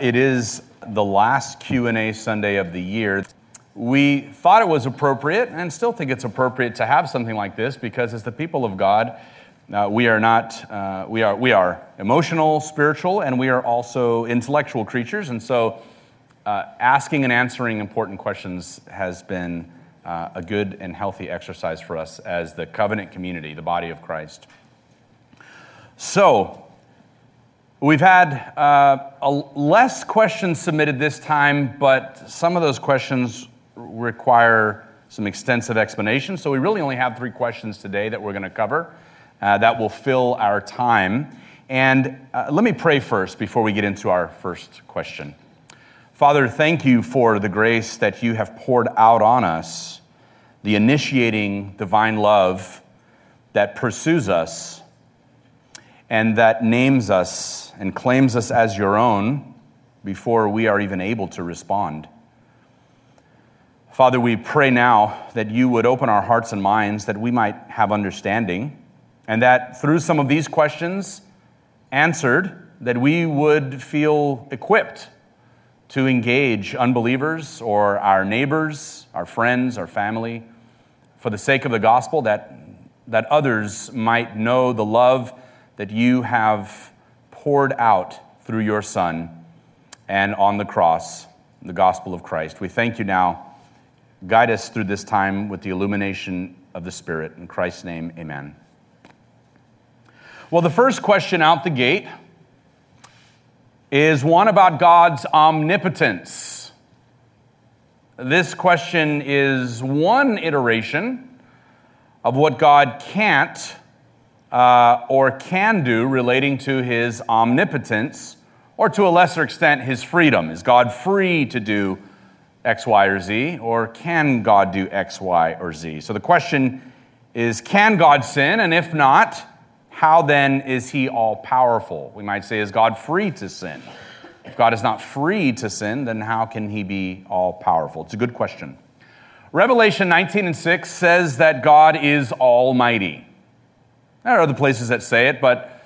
It is the last Q&A Sunday of the year. We thought it was appropriate and still think it's appropriate to have something like this because as the people of God, uh, we are not uh, we are we are emotional, spiritual, and we are also intellectual creatures, and so uh, asking and answering important questions has been uh, a good and healthy exercise for us as the covenant community, the body of Christ. So, We've had uh, a, less questions submitted this time, but some of those questions require some extensive explanation. So we really only have three questions today that we're going to cover uh, that will fill our time. And uh, let me pray first before we get into our first question. Father, thank you for the grace that you have poured out on us, the initiating divine love that pursues us and that names us and claims us as your own before we are even able to respond. Father, we pray now that you would open our hearts and minds that we might have understanding, and that through some of these questions answered, that we would feel equipped to engage unbelievers or our neighbors, our friends, our family, for the sake of the gospel, that, that others might know the love that you have poured out through your Son and on the cross, the gospel of Christ. We thank you now. Guide us through this time with the illumination of the Spirit. In Christ's name, amen. Well, the first question out the gate is one about God's omnipotence. This question is one iteration of what God can't uh, or can do relating to his omnipotence, or to a lesser extent, his freedom. Is God free to do X, Y, or Z, or can God do X, Y, or Z? So the question is can God sin? And if not, how then is he all powerful? We might say, is God free to sin? If God is not free to sin, then how can he be all powerful? It's a good question. Revelation 19 and 6 says that God is almighty. There are other places that say it, but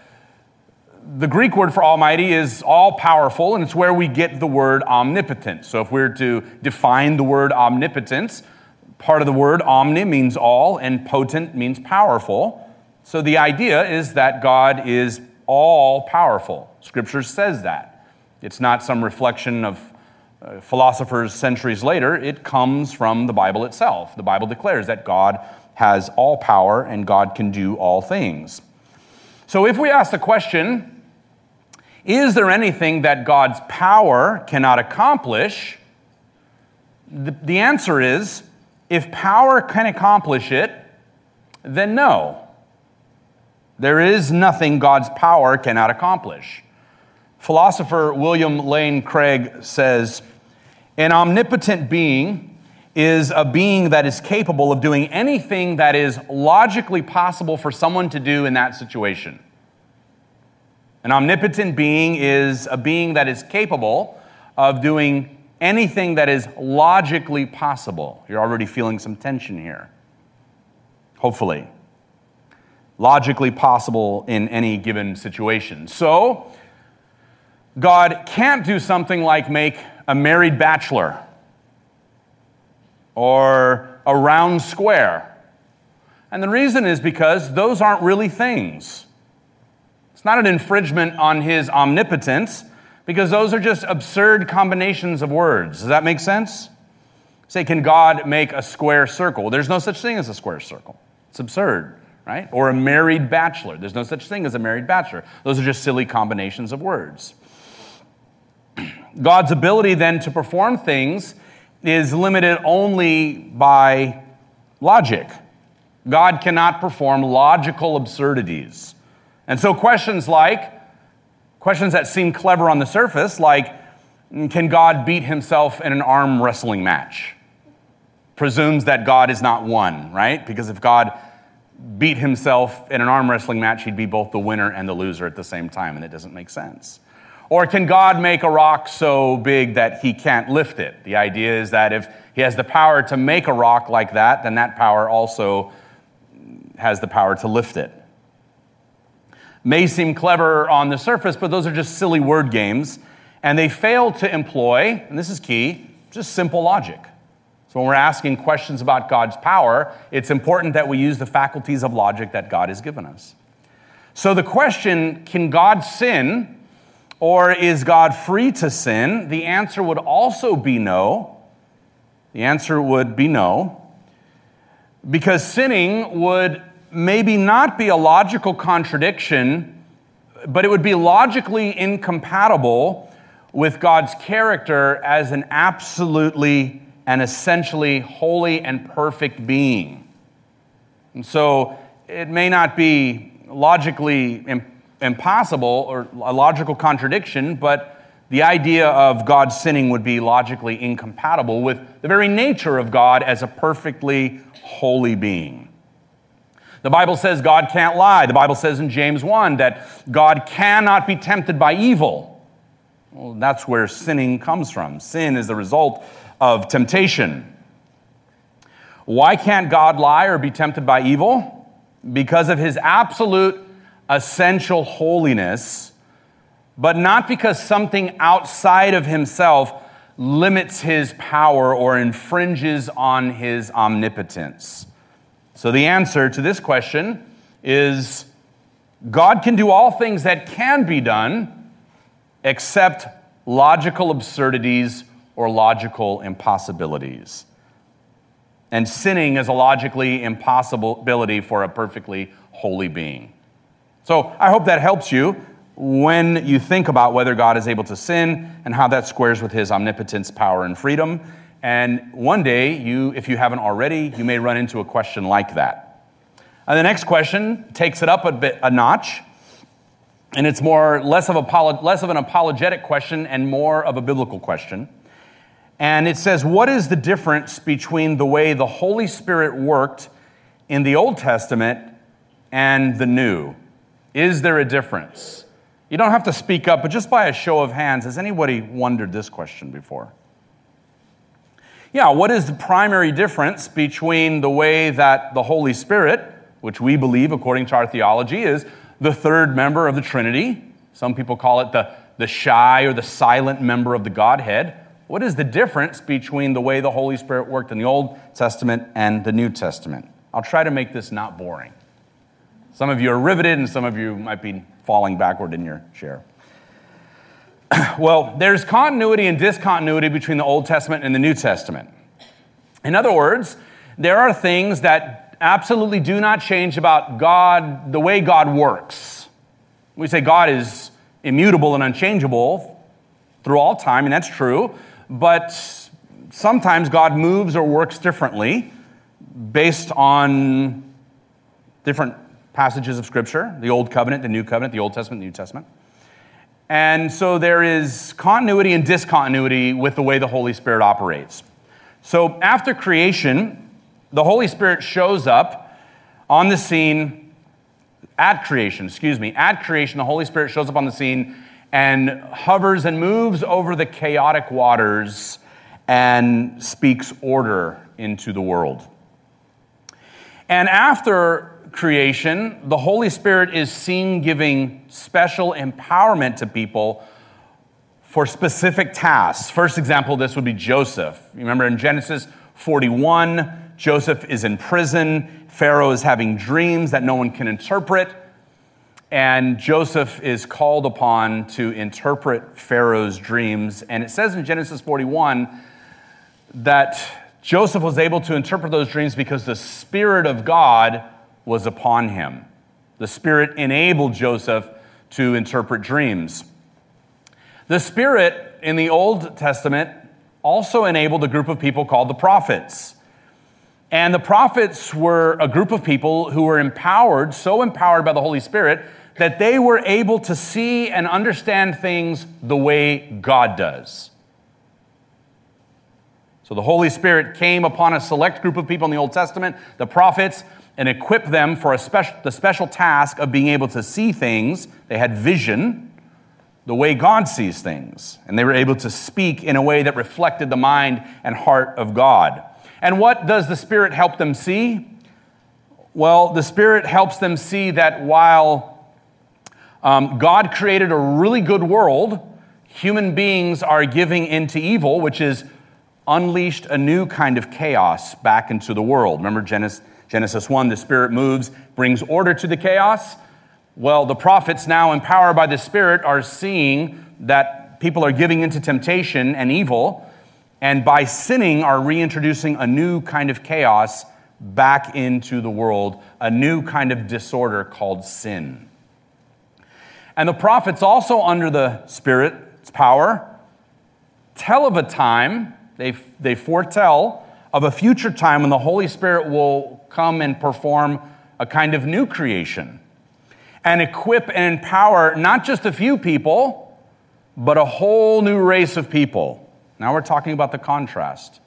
the Greek word for almighty is all powerful, and it's where we get the word omnipotent. So if we we're to define the word omnipotence, part of the word omni means all, and potent means powerful. So the idea is that God is all powerful. Scripture says that. It's not some reflection of uh, philosophers centuries later, it comes from the Bible itself. The Bible declares that God has all power and God can do all things. So if we ask the question, is there anything that God's power cannot accomplish? The, answer is if power can accomplish it, then no. There is nothing God's power cannot accomplish. Philosopher William Lane Craig says, An omnipotent being is a being that is capable of doing anything that is logically possible for someone to do in that situation. An omnipotent being is a being that is capable of doing anything that is logically possible. You're already feeling some tension here. Hopefully. Logically possible in any given situation. So, God can't do something like make a married bachelor or a round square. And the reason is because those aren't really things. It's not an infringement on his omnipotence because those are just absurd combinations of words. Does that make sense? Say, can God make a square circle? There's no such thing as a square circle. It's absurd, right? Or a married bachelor. There's no such thing as a married bachelor. Those are just silly combinations of words. God's ability then to perform things is limited only by logic. God cannot perform logical absurdities. And so, questions like, questions that seem clever on the surface, like, can God beat himself in an arm wrestling match? Presumes that God is not one, right? Because if God beat himself in an arm wrestling match, he'd be both the winner and the loser at the same time, and it doesn't make sense. Or can God make a rock so big that he can't lift it? The idea is that if he has the power to make a rock like that, then that power also has the power to lift it. May seem clever on the surface, but those are just silly word games. And they fail to employ, and this is key, just simple logic. So when we're asking questions about God's power, it's important that we use the faculties of logic that God has given us. So the question, can God sin or is God free to sin? The answer would also be no. The answer would be no. Because sinning would maybe not be a logical contradiction, but it would be logically incompatible with God's character as an absolutely and essentially holy and perfect being. And so it may not be logically impossible or a logical contradiction, but the idea of God sinning would be logically incompatible with the very nature of God as a perfectly holy being. The Bible says God can't lie. The Bible says in James 1 that God cannot be tempted by evil. Well, that's where sinning comes from. Sin is the result of temptation. Why can't God lie or be tempted by evil? Because of his absolute essential holiness, but not because something outside of himself limits his power or infringes on his omnipotence. So the answer to this question is God can do all things that can be done except logical absurdities or logical impossibilities. And sinning is a logically impossibility for a perfectly holy being. So I hope that helps you when you think about whether God is able to sin and how that squares with his omnipotence, power, and freedom. And one day, you, if you haven't already, you may run into a question like that. And the next question takes it up a bit a notch and it's more less of, a, less of an apologetic question and more of a biblical question. And it says, What is the difference between the way the Holy Spirit worked in the Old Testament and the New? Is there a difference? You don't have to speak up, but just by a show of hands, has anybody wondered this question before? Yeah, what is the primary difference between the way that the Holy Spirit, which we believe according to our theology is the third member of the Trinity. Some people call it the, the shy or the silent member of the Godhead. What is the difference between the way the Holy Spirit worked in the Old Testament and the New Testament? I'll try to make this not boring. Some of you are riveted, and some of you might be falling backward in your chair. well, there's continuity and discontinuity between the Old Testament and the New Testament. In other words, there are things that absolutely do not change about God, the way God works. We say God is immutable and unchangeable through all time, and that's true, but sometimes God moves or works differently based on different passages of Scripture the Old Covenant, the New Covenant, the Old Testament, the New Testament. And so there is continuity and discontinuity with the way the Holy Spirit operates. So after creation, the Holy Spirit shows up on the scene at creation, excuse me, at creation, the Holy Spirit shows up on the scene and hovers and moves over the chaotic waters and speaks order into the world. And after creation, the Holy Spirit is seen giving special empowerment to people for specific tasks. First example, this would be Joseph. You remember in Genesis 41, Joseph is in prison. Pharaoh is having dreams that no one can interpret. And Joseph is called upon to interpret Pharaoh's dreams. And it says in Genesis 41 that Joseph was able to interpret those dreams because the Spirit of God was upon him. The Spirit enabled Joseph to interpret dreams. The Spirit in the Old Testament also enabled a group of people called the prophets. And the prophets were a group of people who were empowered, so empowered by the Holy Spirit, that they were able to see and understand things the way God does. So the Holy Spirit came upon a select group of people in the Old Testament, the prophets, and equip them for special, the special task of being able to see things. They had vision, the way God sees things, and they were able to speak in a way that reflected the mind and heart of God. And what does the Spirit help them see? Well, the Spirit helps them see that while um, God created a really good world, human beings are giving into evil, which is unleashed a new kind of chaos back into the world. Remember Genesis, Genesis 1 the Spirit moves, brings order to the chaos. Well, the prophets, now empowered by the Spirit, are seeing that people are giving into temptation and evil, and by sinning, are reintroducing a new kind of chaos back into the world, a new kind of disorder called sin. And the prophets, also under the Spirit's power, tell of a time, they, they foretell of a future time when the Holy Spirit will come and perform a kind of new creation and equip and empower not just a few people, but a whole new race of people. Now we're talking about the contrast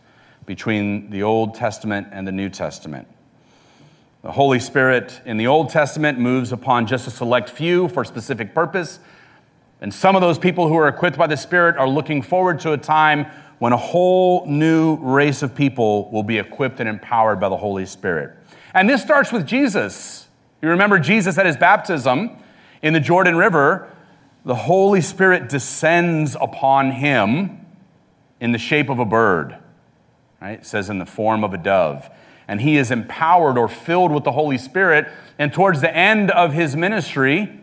between the Old Testament and the New Testament. The Holy Spirit in the Old Testament moves upon just a select few for a specific purpose. And some of those people who are equipped by the Spirit are looking forward to a time when a whole new race of people will be equipped and empowered by the Holy Spirit. And this starts with Jesus. You remember Jesus at his baptism in the Jordan River, the Holy Spirit descends upon him in the shape of a bird. Right? It says in the form of a dove. And he is empowered or filled with the Holy Spirit. And towards the end of his ministry,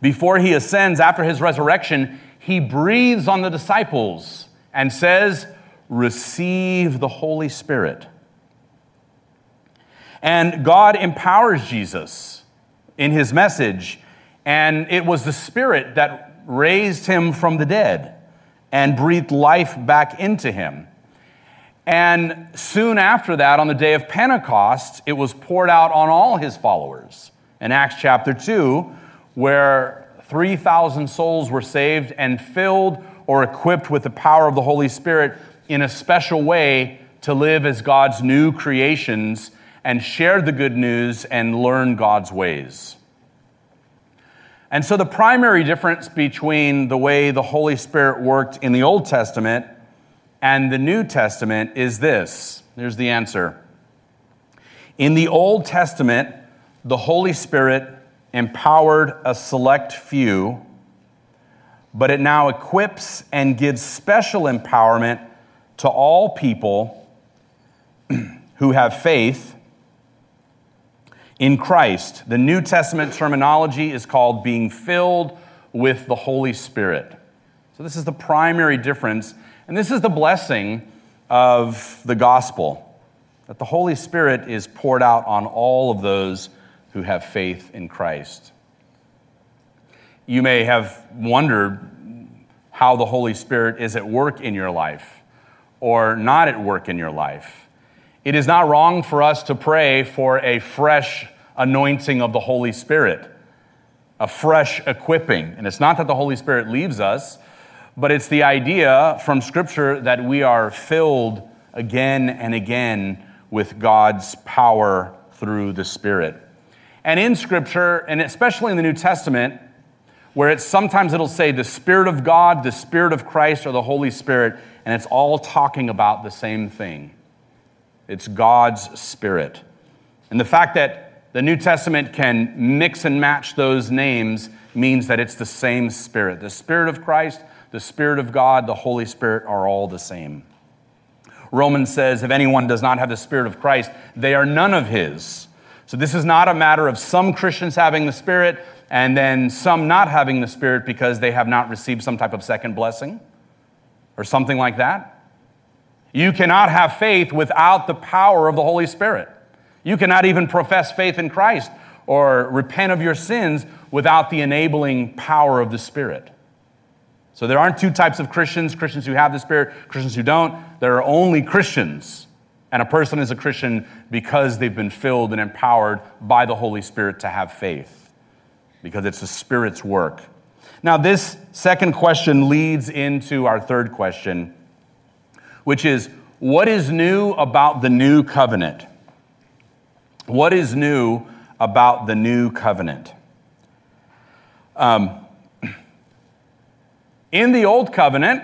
before he ascends after his resurrection, he breathes on the disciples and says, Receive the Holy Spirit. And God empowers Jesus in his message, and it was the Spirit that raised him from the dead and breathed life back into him. And soon after that, on the day of Pentecost, it was poured out on all his followers. In Acts chapter 2, where 3,000 souls were saved and filled or equipped with the power of the Holy Spirit in a special way to live as God's new creations and share the good news and learn God's ways. And so, the primary difference between the way the Holy Spirit worked in the Old Testament and the New Testament is this. Here's the answer. In the Old Testament, the Holy Spirit empowered a select few, but it now equips and gives special empowerment to all people who have faith in Christ. The New Testament terminology is called being filled with the Holy Spirit. So, this is the primary difference, and this is the blessing of the gospel that the Holy Spirit is poured out on all of those who have faith in Christ. You may have wondered how the Holy Spirit is at work in your life or not at work in your life. It is not wrong for us to pray for a fresh anointing of the Holy Spirit, a fresh equipping. And it's not that the Holy Spirit leaves us, but it's the idea from Scripture that we are filled again and again with God's power through the Spirit. And in Scripture, and especially in the New Testament, where it's sometimes it'll say the Spirit of God, the Spirit of Christ, or the Holy Spirit, and it's all talking about the same thing. It's God's Spirit. And the fact that the New Testament can mix and match those names means that it's the same Spirit. The Spirit of Christ, the Spirit of God, the Holy Spirit are all the same. Romans says, if anyone does not have the Spirit of Christ, they are none of his. So this is not a matter of some Christians having the Spirit and then some not having the Spirit because they have not received some type of second blessing or something like that. You cannot have faith without the power of the Holy Spirit. You cannot even profess faith in Christ or repent of your sins without the enabling power of the Spirit. So there aren't two types of Christians Christians who have the Spirit, Christians who don't. There are only Christians. And a person is a Christian because they've been filled and empowered by the Holy Spirit to have faith, because it's the Spirit's work. Now, this second question leads into our third question which is what is new about the new covenant? What is new about the new covenant? Um, in the old covenant,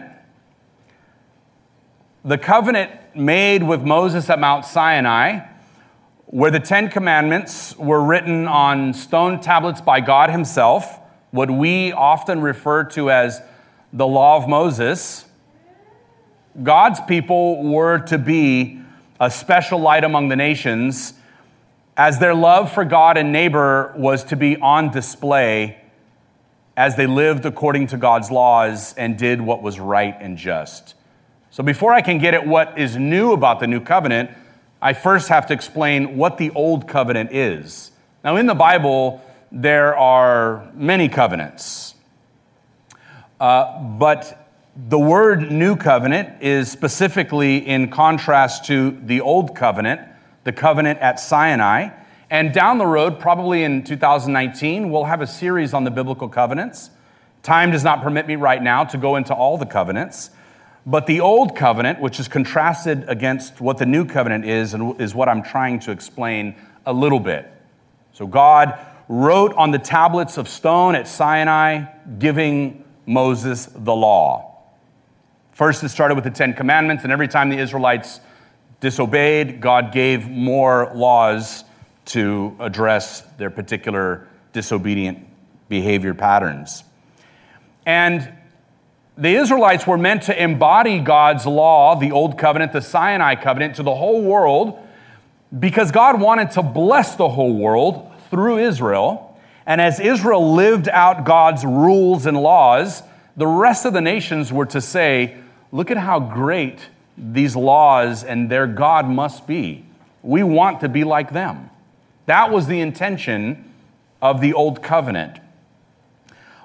the covenant made with Moses at Mount Sinai, where the Ten Commandments were written on stone tablets by God Himself, what we often refer to as the law of Moses, God's people were to be a special light among the nations as their love for God and neighbor was to be on display as they lived according to God's laws and did what was right and just. So, before I can get at what is new about the new covenant, I first have to explain what the old covenant is. Now, in the Bible, there are many covenants, uh, but the word new covenant is specifically in contrast to the old covenant, the covenant at Sinai. And down the road, probably in 2019, we'll have a series on the biblical covenants. Time does not permit me right now to go into all the covenants. But the old covenant, which is contrasted against what the new covenant is, and is what I'm trying to explain a little bit. So God wrote on the tablets of stone at Sinai, giving Moses the law. First, it started with the Ten Commandments, and every time the Israelites disobeyed, God gave more laws to address their particular disobedient behavior patterns. And the Israelites were meant to embody God's law, the Old Covenant, the Sinai covenant, to the whole world because God wanted to bless the whole world through Israel. And as Israel lived out God's rules and laws, the rest of the nations were to say, Look at how great these laws and their God must be. We want to be like them. That was the intention of the old covenant.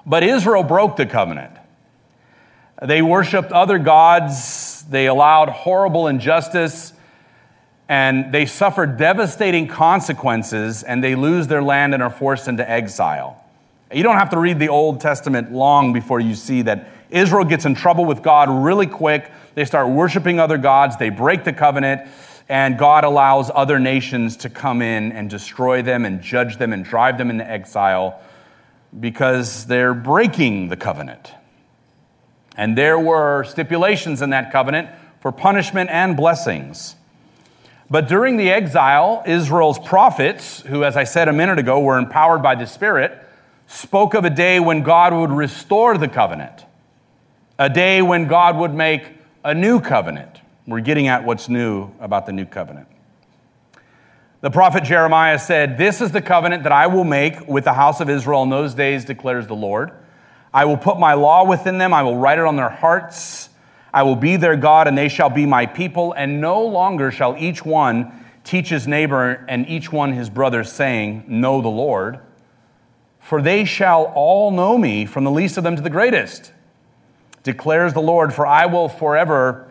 But Israel broke the covenant. They worshiped other gods, they allowed horrible injustice, and they suffered devastating consequences, and they lose their land and are forced into exile. You don't have to read the Old Testament long before you see that Israel gets in trouble with God really quick. They start worshiping other gods, they break the covenant, and God allows other nations to come in and destroy them and judge them and drive them into exile because they're breaking the covenant. And there were stipulations in that covenant for punishment and blessings. But during the exile, Israel's prophets, who, as I said a minute ago, were empowered by the Spirit, spoke of a day when God would restore the covenant a day when God would make a new covenant. We're getting at what's new about the new covenant. The prophet Jeremiah said, This is the covenant that I will make with the house of Israel in those days, declares the Lord. I will put my law within them, I will write it on their hearts. I will be their God, and they shall be my people, and no longer shall each one teach his neighbor and each one his brother, saying, Know the Lord. For they shall all know me, from the least of them to the greatest declares the Lord, for I will forever,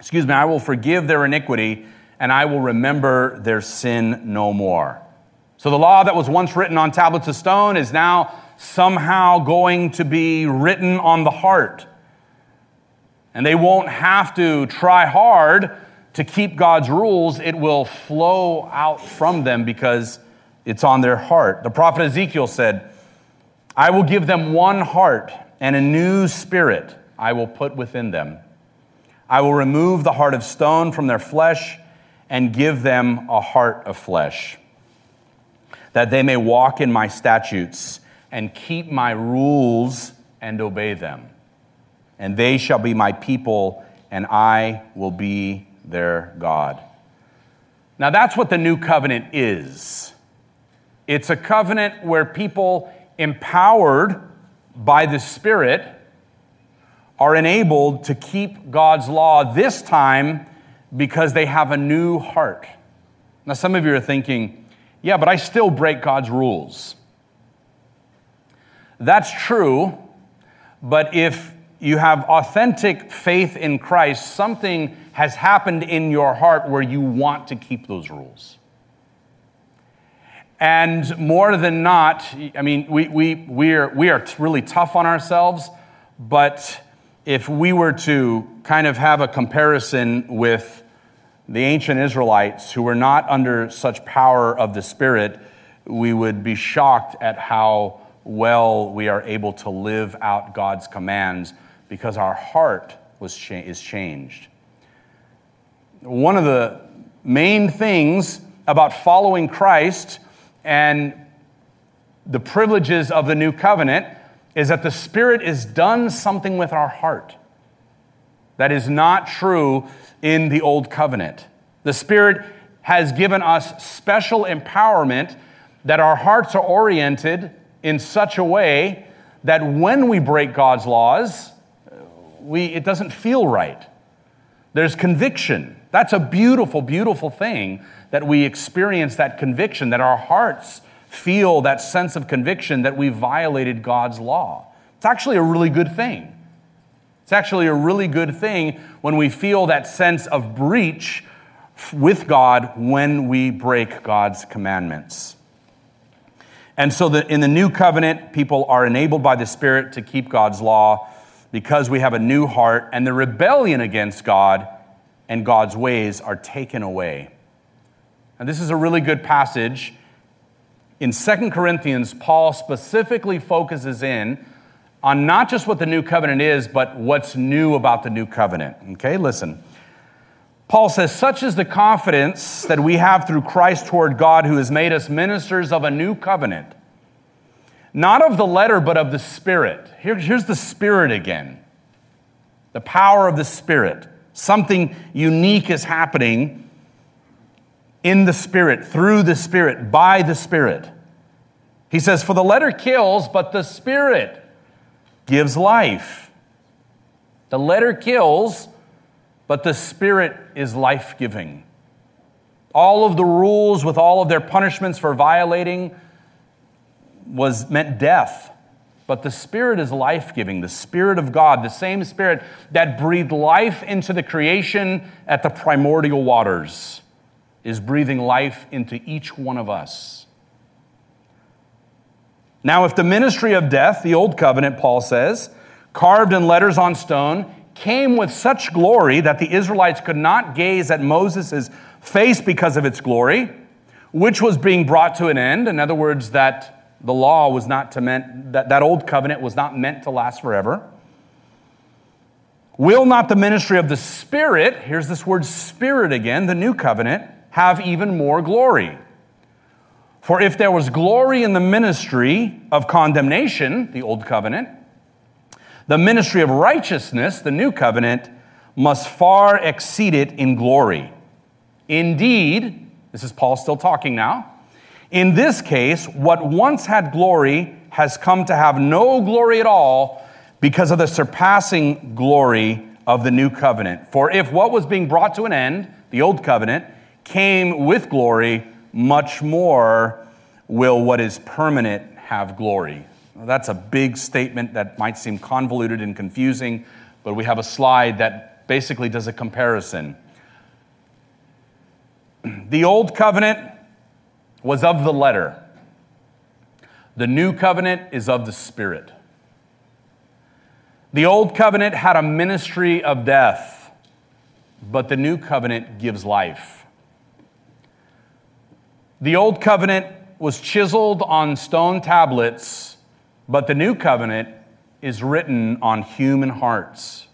excuse me, I will forgive their iniquity and I will remember their sin no more. So the law that was once written on tablets of stone is now somehow going to be written on the heart. And they won't have to try hard to keep God's rules, it will flow out from them because it's on their heart. The prophet Ezekiel said, I will give them one heart and a new spirit I will put within them. I will remove the heart of stone from their flesh and give them a heart of flesh, that they may walk in my statutes and keep my rules and obey them. And they shall be my people, and I will be their God. Now, that's what the new covenant is it's a covenant where people empowered by the Spirit are enabled to keep God's law this time because they have a new heart. Now, some of you are thinking, yeah, but I still break God's rules. That's true, but if you have authentic faith in Christ, something has happened in your heart where you want to keep those rules. And more than not, I mean, we, we, we, are, we are really tough on ourselves, but if we were to kind of have a comparison with the ancient Israelites who were not under such power of the Spirit, we would be shocked at how well we are able to live out God's commands because our heart was cha- is changed. One of the main things about following Christ and the privileges of the new covenant is that the Spirit has done something with our heart that is not true in the Old Covenant. The Spirit has given us special empowerment that our hearts are oriented in such a way that when we break God's laws, we, it doesn't feel right. There's conviction. That's a beautiful, beautiful thing that we experience that conviction, that our hearts feel that sense of conviction that we violated God's law. It's actually a really good thing. It's actually a really good thing when we feel that sense of breach with God when we break God's commandments. And so, the, in the new covenant, people are enabled by the Spirit to keep God's law because we have a new heart, and the rebellion against God and God's ways are taken away. And this is a really good passage. In Second Corinthians, Paul specifically focuses in on not just what the new covenant is, but what's new about the new covenant. Okay, listen. Paul says, Such is the confidence that we have through Christ toward God, who has made us ministers of a new covenant. Not of the letter, but of the Spirit. Here, here's the Spirit again the power of the Spirit. Something unique is happening in the Spirit, through the Spirit, by the Spirit. He says, For the letter kills, but the Spirit gives life. The letter kills, but the Spirit is life giving. All of the rules, with all of their punishments for violating, was meant death. But the Spirit is life giving, the Spirit of God, the same Spirit that breathed life into the creation at the primordial waters, is breathing life into each one of us. Now, if the ministry of death, the old covenant, Paul says, carved in letters on stone, came with such glory that the Israelites could not gaze at Moses' face because of its glory, which was being brought to an end. In other words, that the law was not to meant, that, that old covenant was not meant to last forever. Will not the ministry of the Spirit, here's this word Spirit again, the new covenant, have even more glory? For if there was glory in the ministry of condemnation, the old covenant, the ministry of righteousness, the new covenant, must far exceed it in glory. Indeed, this is Paul still talking now. In this case, what once had glory has come to have no glory at all because of the surpassing glory of the new covenant. For if what was being brought to an end, the old covenant, came with glory, much more will what is permanent have glory. That's a big statement that might seem convoluted and confusing, but we have a slide that basically does a comparison. The old covenant was of the letter, the new covenant is of the spirit. The old covenant had a ministry of death, but the new covenant gives life. The old covenant was chiseled on stone tablets but the new covenant is written on human hearts.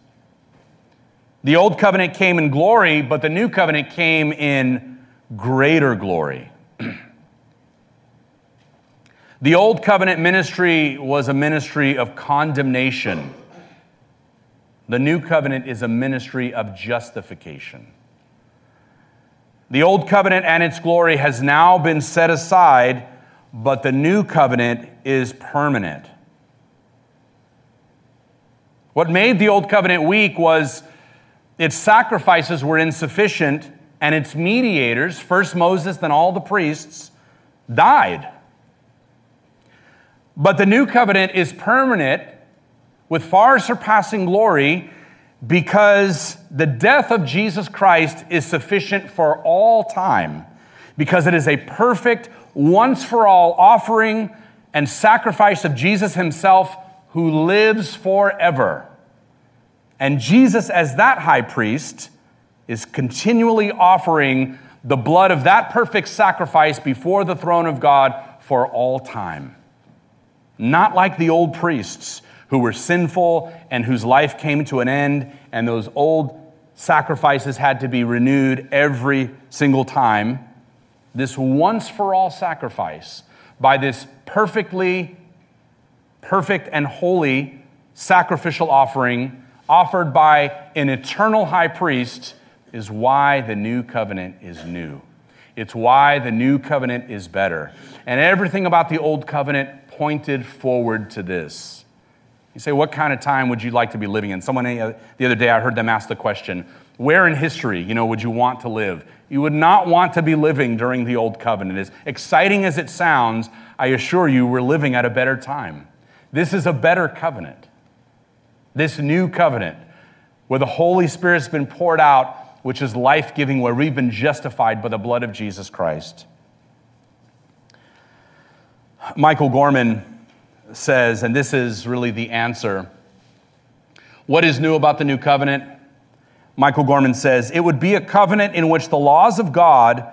The old covenant came in glory, but the new covenant came in greater glory. the old covenant ministry was a ministry of condemnation. The new covenant is a ministry of justification. The old covenant and its glory has now been set aside but the new covenant is permanent. What made the old covenant weak was its sacrifices were insufficient and its mediators, first Moses, then all the priests, died. But the new covenant is permanent with far surpassing glory because the death of Jesus Christ is sufficient for all time, because it is a perfect, once for all offering and sacrifice of Jesus himself who lives forever. And Jesus, as that high priest, is continually offering the blood of that perfect sacrifice before the throne of God for all time. Not like the old priests who were sinful and whose life came to an end, and those old sacrifices had to be renewed every single time this once for all sacrifice by this perfectly perfect and holy sacrificial offering offered by an eternal high priest is why the new covenant is new. It's why the new covenant is better. And everything about the old covenant pointed forward to this. You say, what kind of time would you like to be living in? Someone uh, the other day, I heard them ask the question, where in history, you know, would you want to live? You would not want to be living during the old covenant. As exciting as it sounds, I assure you, we're living at a better time. This is a better covenant. This new covenant, where the Holy Spirit's been poured out, which is life giving, where we've been justified by the blood of Jesus Christ. Michael Gorman says, and this is really the answer what is new about the new covenant? Michael Gorman says, it would be a covenant in which the laws of God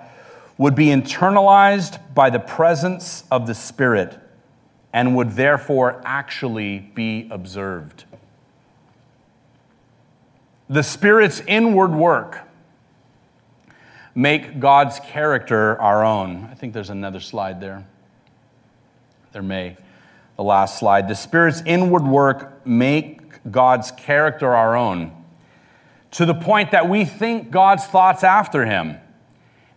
would be internalized by the presence of the Spirit and would therefore actually be observed. The Spirit's inward work make God's character our own. I think there's another slide there. There may. The last slide. The Spirit's inward work make God's character our own to the point that we think God's thoughts after Him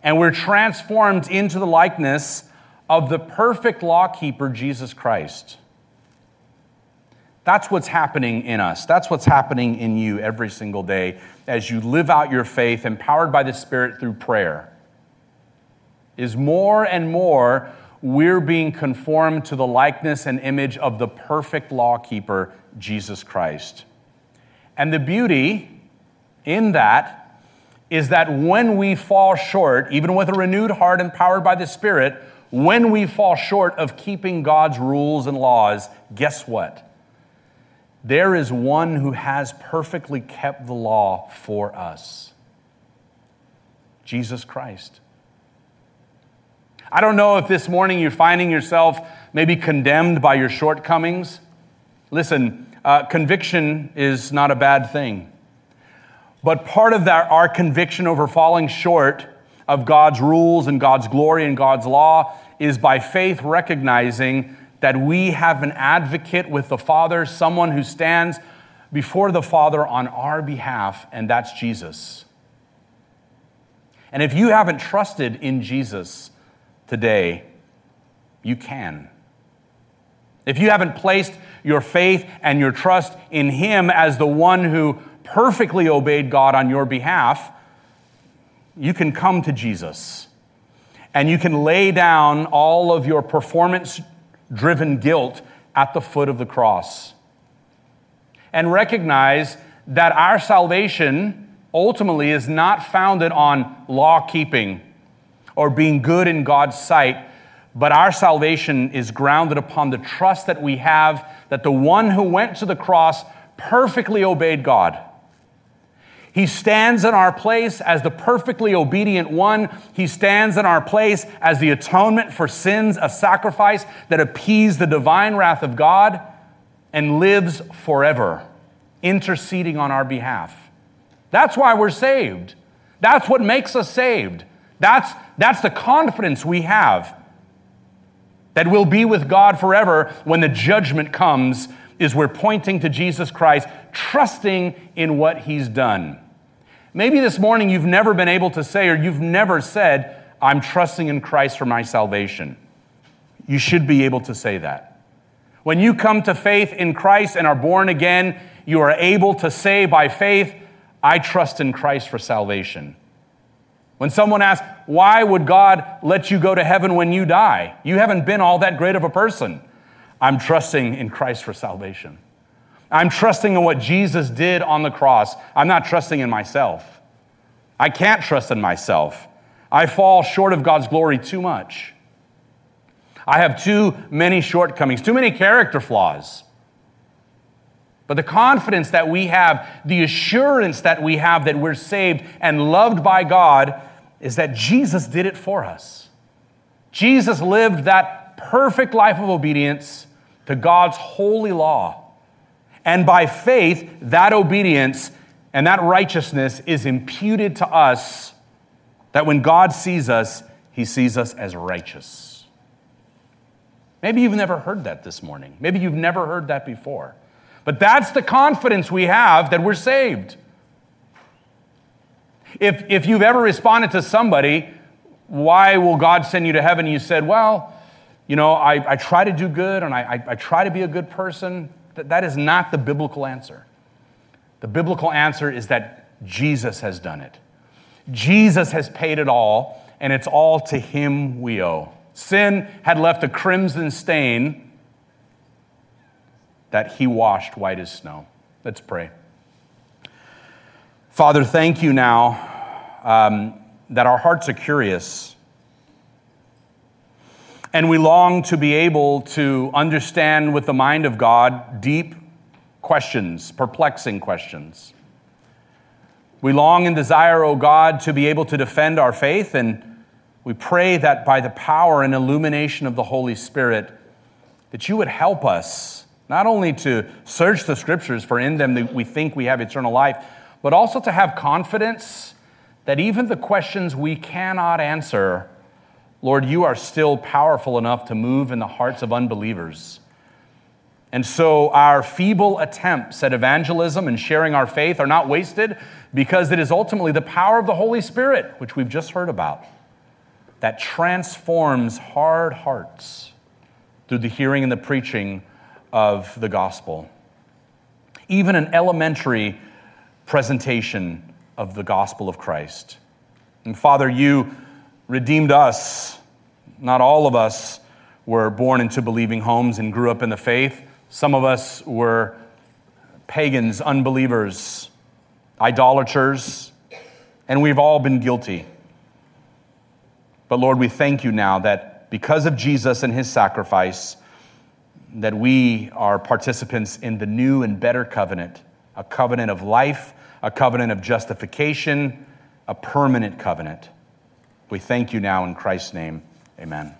and we're transformed into the likeness of the perfect lawkeeper, Jesus Christ. That's what's happening in us. That's what's happening in you every single day as you live out your faith, empowered by the Spirit through prayer. Is more and more we're being conformed to the likeness and image of the perfect lawkeeper, Jesus Christ. And the beauty in that is that when we fall short, even with a renewed heart empowered by the Spirit, when we fall short of keeping God's rules and laws, guess what? There is one who has perfectly kept the law for us Jesus Christ. I don't know if this morning you're finding yourself maybe condemned by your shortcomings. Listen, uh, conviction is not a bad thing. But part of that, our conviction over falling short of God's rules and God's glory and God's law is by faith recognizing that we have an advocate with the Father, someone who stands before the Father on our behalf, and that's Jesus. And if you haven't trusted in Jesus, today, you can. If you haven't placed your faith and your trust in Him as the one who perfectly obeyed God on your behalf, you can come to Jesus. And you can lay down all of your performance driven guilt at the foot of the cross. And recognize that our salvation ultimately is not founded on law keeping or being good in God's sight, but our salvation is grounded upon the trust that we have that the one who went to the cross perfectly obeyed God. He stands in our place as the perfectly obedient one. He stands in our place as the atonement for sins, a sacrifice that appeased the divine wrath of God and lives forever, interceding on our behalf. That's why we're saved. That's what makes us saved. That's, that's the confidence we have that we'll be with God forever when the judgment comes is we're pointing to Jesus Christ, trusting in what he's done. Maybe this morning you've never been able to say or you've never said, I'm trusting in Christ for my salvation. You should be able to say that. When you come to faith in Christ and are born again, you are able to say by faith, I trust in Christ for salvation. When someone asks, Why would God let you go to heaven when you die? You haven't been all that great of a person. I'm trusting in Christ for salvation. I'm trusting in what Jesus did on the cross. I'm not trusting in myself. I can't trust in myself. I fall short of God's glory too much. I have too many shortcomings, too many character flaws. But the confidence that we have, the assurance that we have that we're saved and loved by God is that Jesus did it for us. Jesus lived that perfect life of obedience to God's holy law. And by faith, that obedience and that righteousness is imputed to us that when God sees us, he sees us as righteous. Maybe you've never heard that this morning. Maybe you've never heard that before. But that's the confidence we have that we're saved. If, if you've ever responded to somebody, why will God send you to heaven? You said, well, you know, I, I try to do good and I, I, I try to be a good person. That, that is not the biblical answer. The biblical answer is that Jesus has done it. Jesus has paid it all, and it's all to him we owe. Sin had left a crimson stain that he washed white as snow. Let's pray. Father, thank you now um, that our hearts are curious. And we long to be able to understand with the mind of God deep questions, perplexing questions. We long and desire, O oh God, to be able to defend our faith, and we pray that by the power and illumination of the Holy Spirit, that you would help us not only to search the scriptures, for in them we think we have eternal life, but also to have confidence that even the questions we cannot answer, Lord, you are still powerful enough to move in the hearts of unbelievers. And so our feeble attempts at evangelism and sharing our faith are not wasted because it is ultimately the power of the Holy Spirit, which we've just heard about, that transforms hard hearts through the hearing and the preaching of the gospel. Even an elementary presentation of the gospel of Christ. And Father, you redeemed us. Not all of us were born into believing homes and grew up in the faith. Some of us were pagans, unbelievers, idolaters, and we've all been guilty. But Lord, we thank you now that because of Jesus and his sacrifice, that we are participants in the new and better covenant, a covenant of life, a covenant of justification, a permanent covenant. We thank you now in Christ's name. Amen.